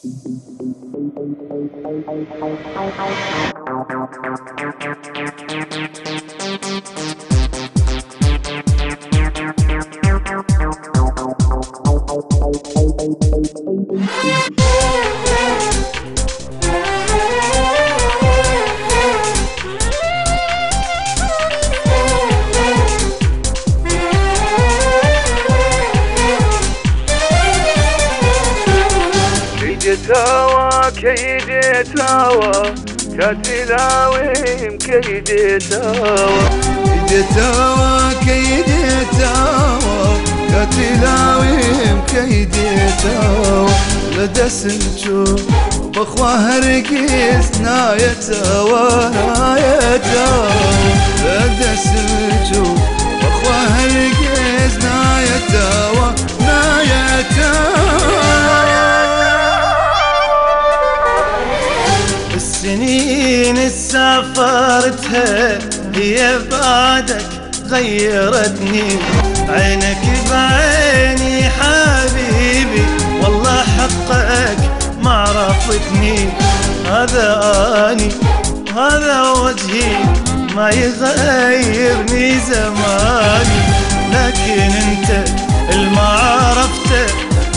Outro تاوى كيدي تاوى كتلاوي تاوى كيدي تاوى كيدي تاوى كتلاوي كيدي تاوى لدى سنجو بخواه رقيس ناية تاوى سافرتها هي بعدك غيرتني. عينك بعيني حبيبي والله حقك ما عرفتني. هذا أني هذا وجهي ما يغيرني زماني. لكن أنت الما عرفته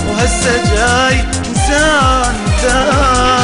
وهسه جاي إنسان تاني.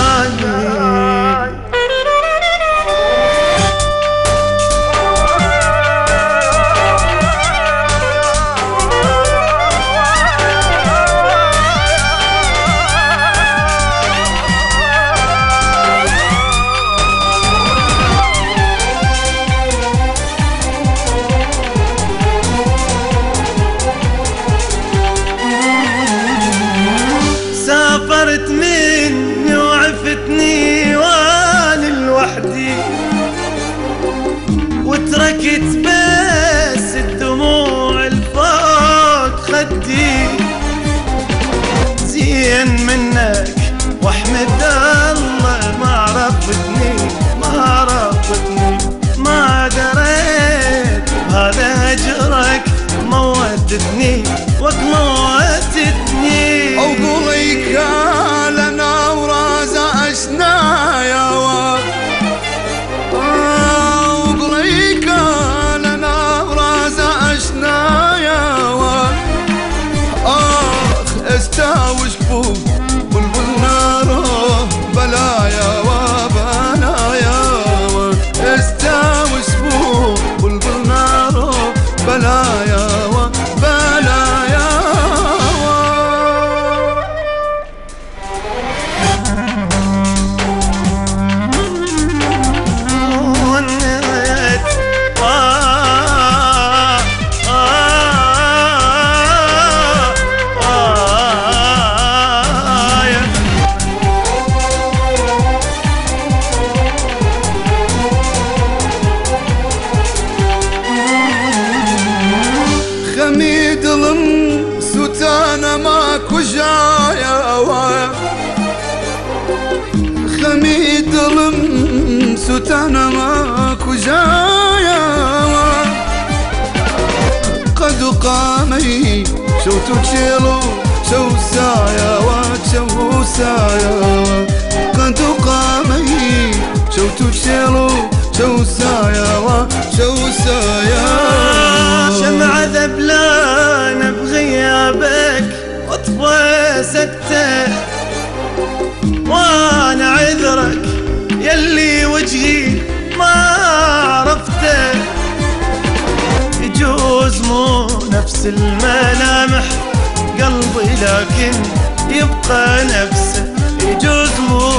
ستانا ماكو جايا قد قامي شوتو تشيلو شو سايا وشو سايا. قد قامي شوتو تشيلو شو سايا وشو سايا. نفس الملامح قلبي لكن يبقى نفسه يجوز مو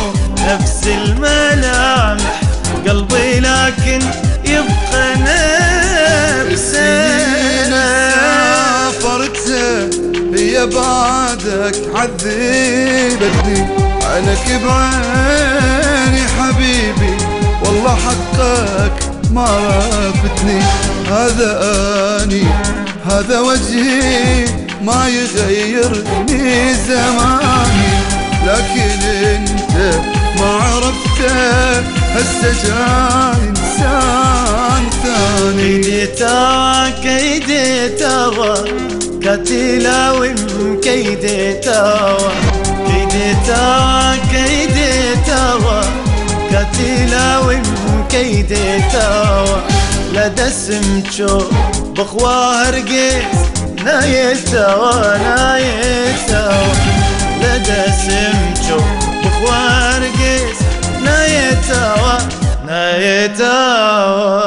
نفس الملامح. قلبي لكن يبقى نفسه سافرت هي بعدك عذبتني عينك بعيني حبيبي والله حقك ما عرفتني هذا أني هذا وجهي ما يغيرني زماني. لكن أنت ما عرفته هسه جاي إنسان ثاني. كيدي تاوى كيدي تاوى كتلا ومكيدي تاوى. كيدي تاوى تلاوي مكيدي تاوى لدى السمتشو بخواه رقيس نايتاوى نايتاوى لدى السمتشو بخواه رقيس نايتاوى نايتاوى